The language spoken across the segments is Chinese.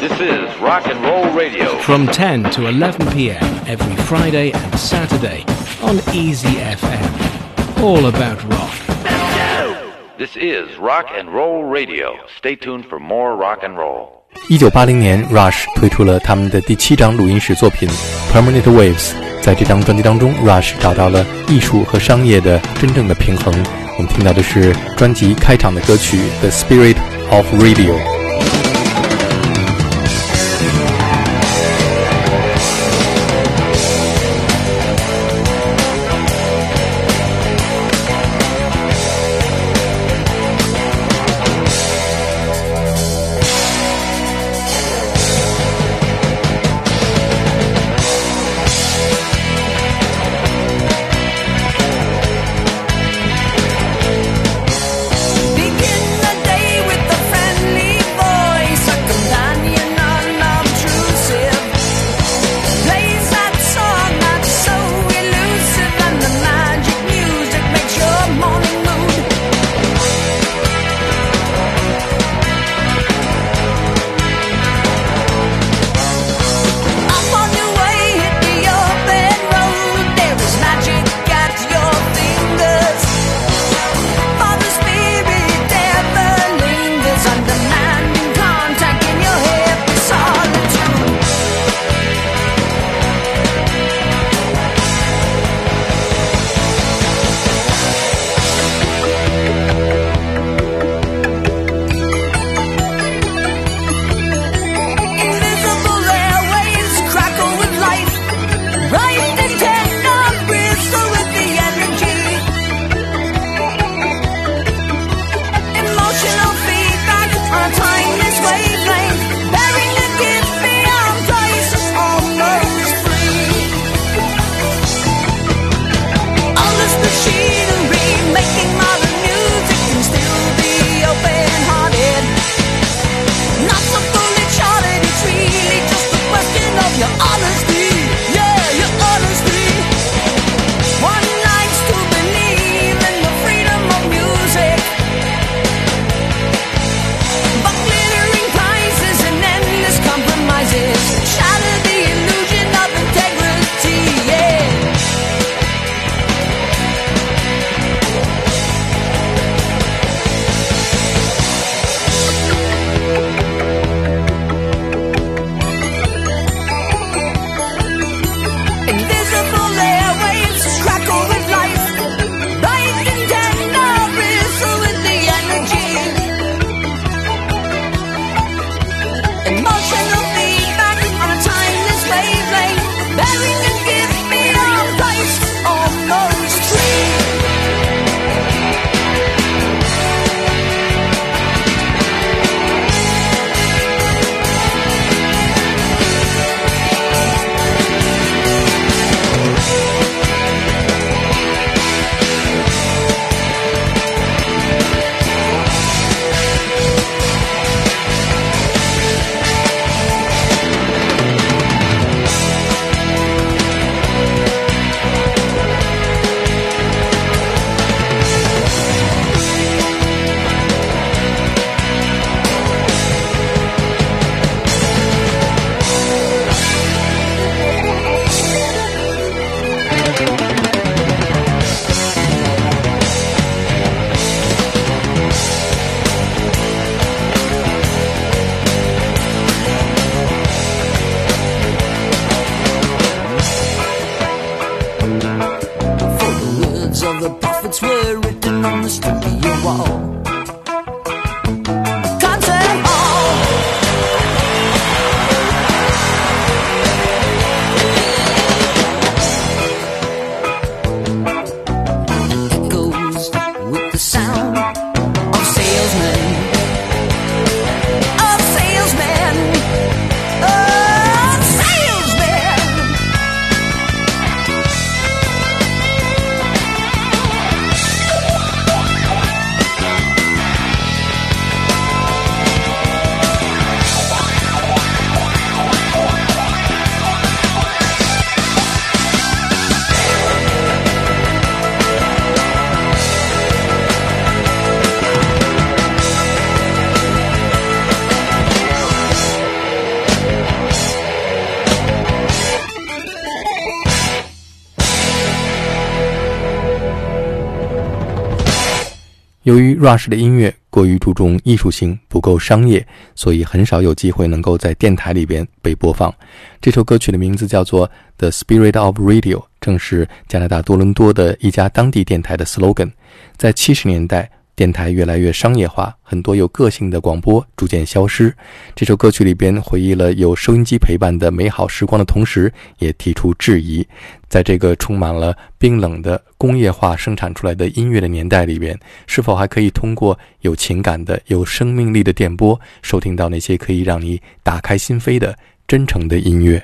This is Rock and Roll Radio. From 10 to 11 p.m. every Friday and Saturday on Easy FM. All about rock. This is Rock and Roll Radio. Stay tuned for more rock and roll. 一九八零年，Rush 推出了他们的第七张录音室作品《Permanent Waves》。在这张专辑当中，Rush 找到了艺术和商业的真正的平衡。我们听到的是专辑开场的歌曲《The Spirit of Radio》。 Rush 的音乐过于注重艺术性，不够商业，所以很少有机会能够在电台里边被播放。这首歌曲的名字叫做《The Spirit of Radio》，正是加拿大多伦多的一家当地电台的 slogan。在七十年代。电台越来越商业化，很多有个性的广播逐渐消失。这首歌曲里边回忆了有收音机陪伴的美好时光的同时，也提出质疑：在这个充满了冰冷的工业化生产出来的音乐的年代里边，是否还可以通过有情感的、有生命力的电波，收听到那些可以让你打开心扉的真诚的音乐？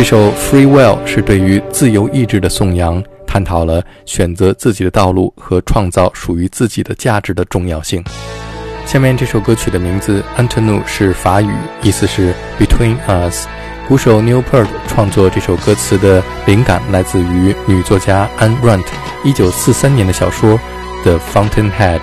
这首《Free Will》是对于自由意志的颂扬，探讨了选择自己的道路和创造属于自己的价值的重要性。下面这首歌曲的名字《Antonou》是法语，意思是 Between Us。鼓手 Neil Peart 创作这首歌词的灵感来自于女作家 Anne Rant 1943年的小说《The Fountainhead》。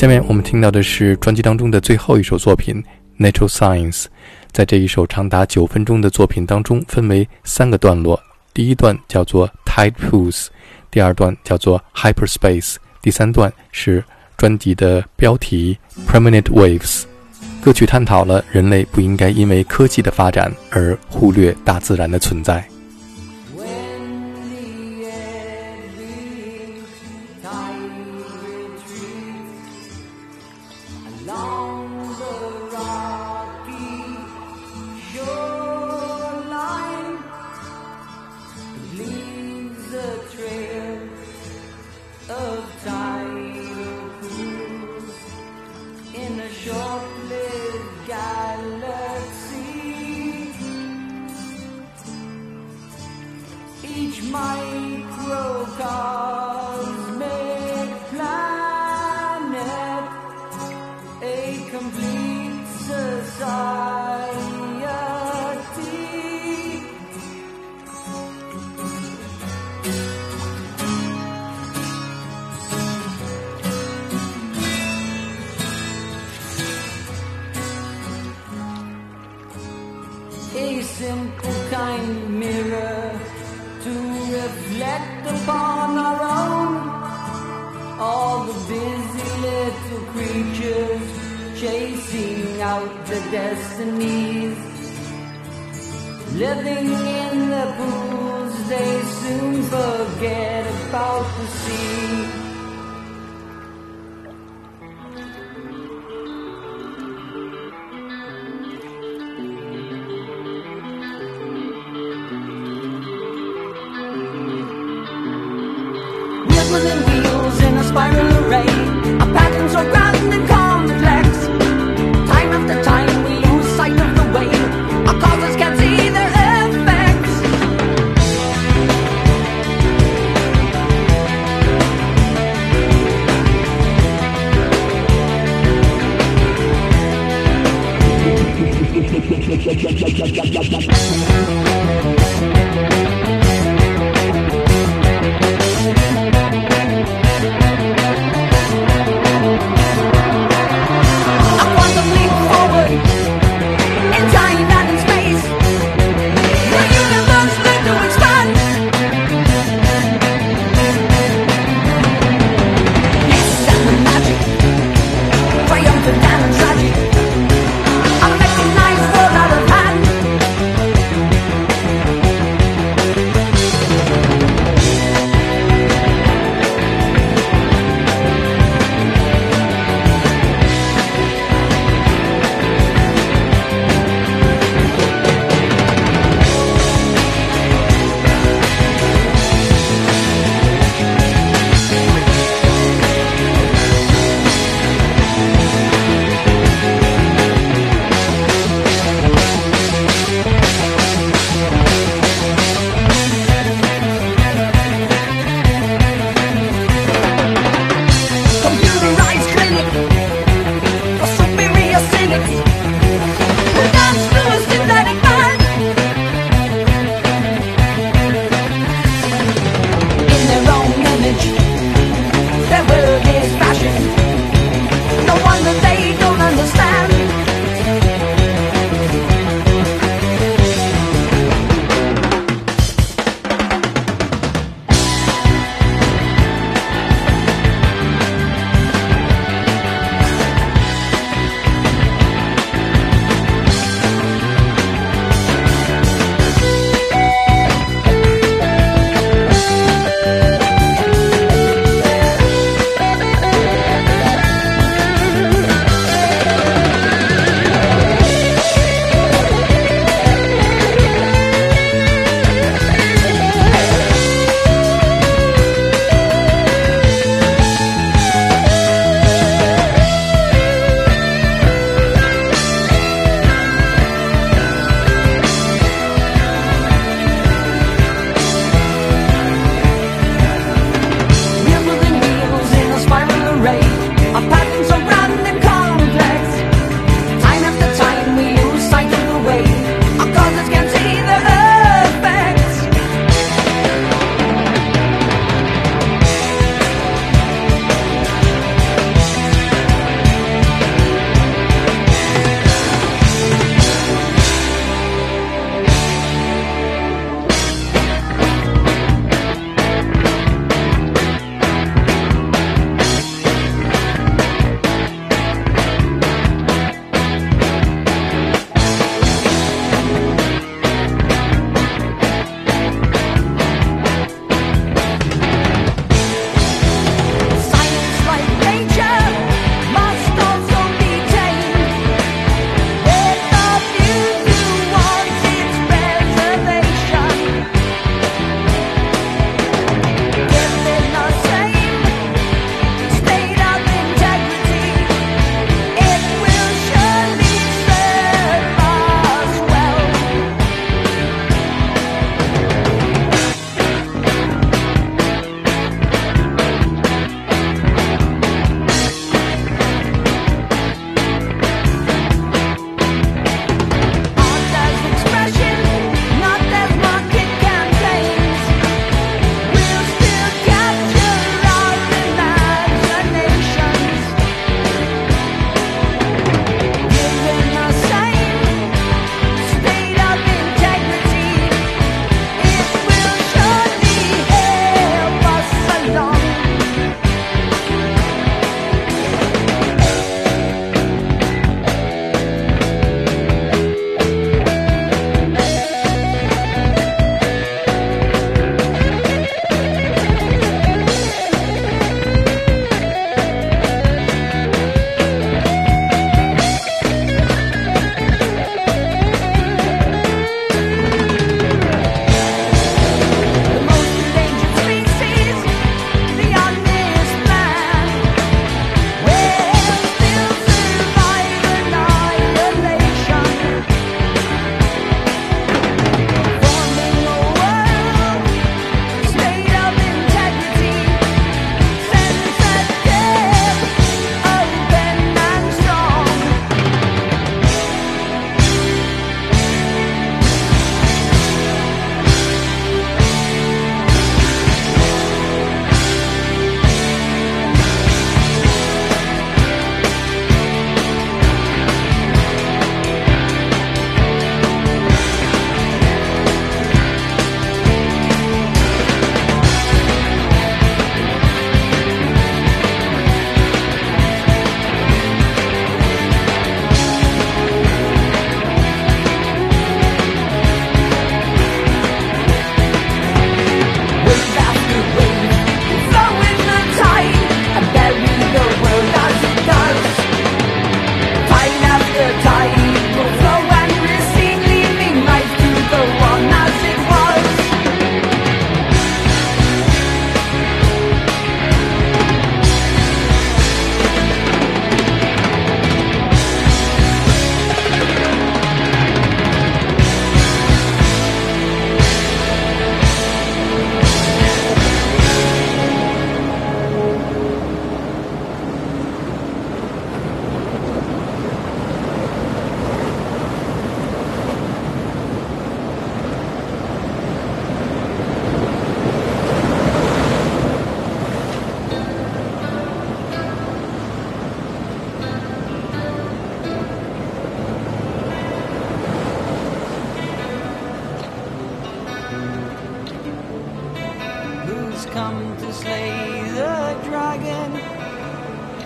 下面我们听到的是专辑当中的最后一首作品《Natural Science》。在这一首长达九分钟的作品当中，分为三个段落：第一段叫做 Tide Pools，第二段叫做 Hyperspace，第三段是专辑的标题 Permanent Waves。歌曲探讨了人类不应该因为科技的发展而忽略大自然的存在。complete society. chasing out the destinies, living in the pools they soon forget about the sea. wheels within wheels in a spiral array. a pattern so grand and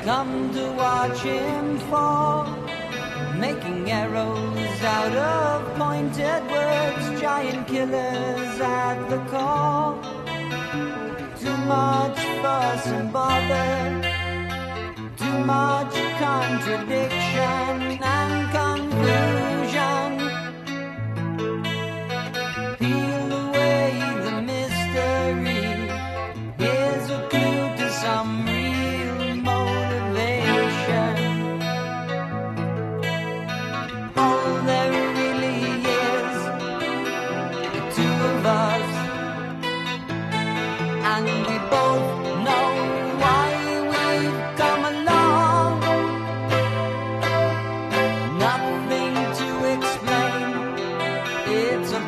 come to watch him fall. Making arrows out of pointed words, giant killers at the call. Too much fuss and bother, too much contradiction and confusion.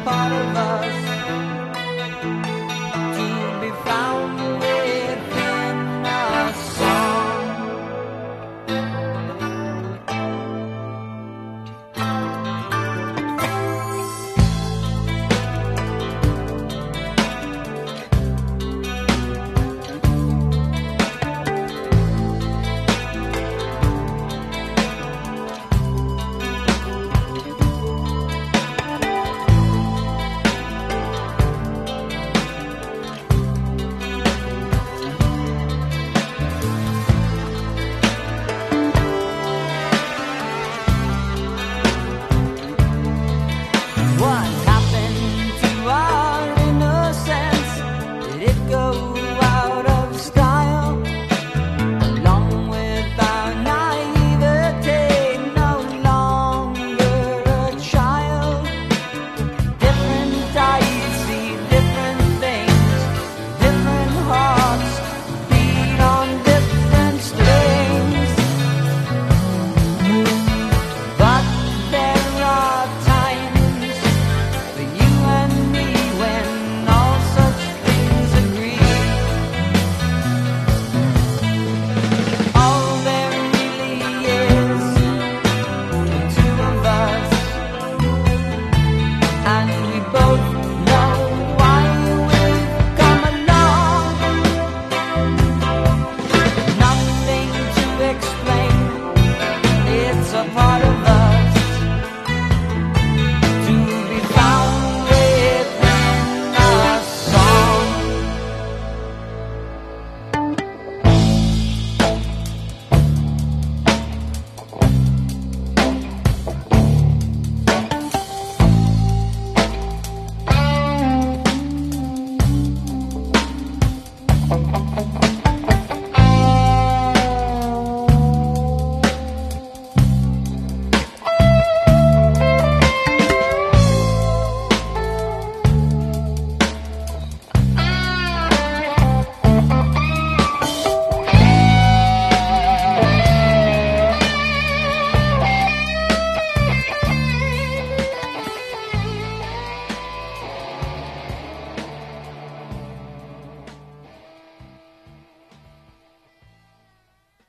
part of us.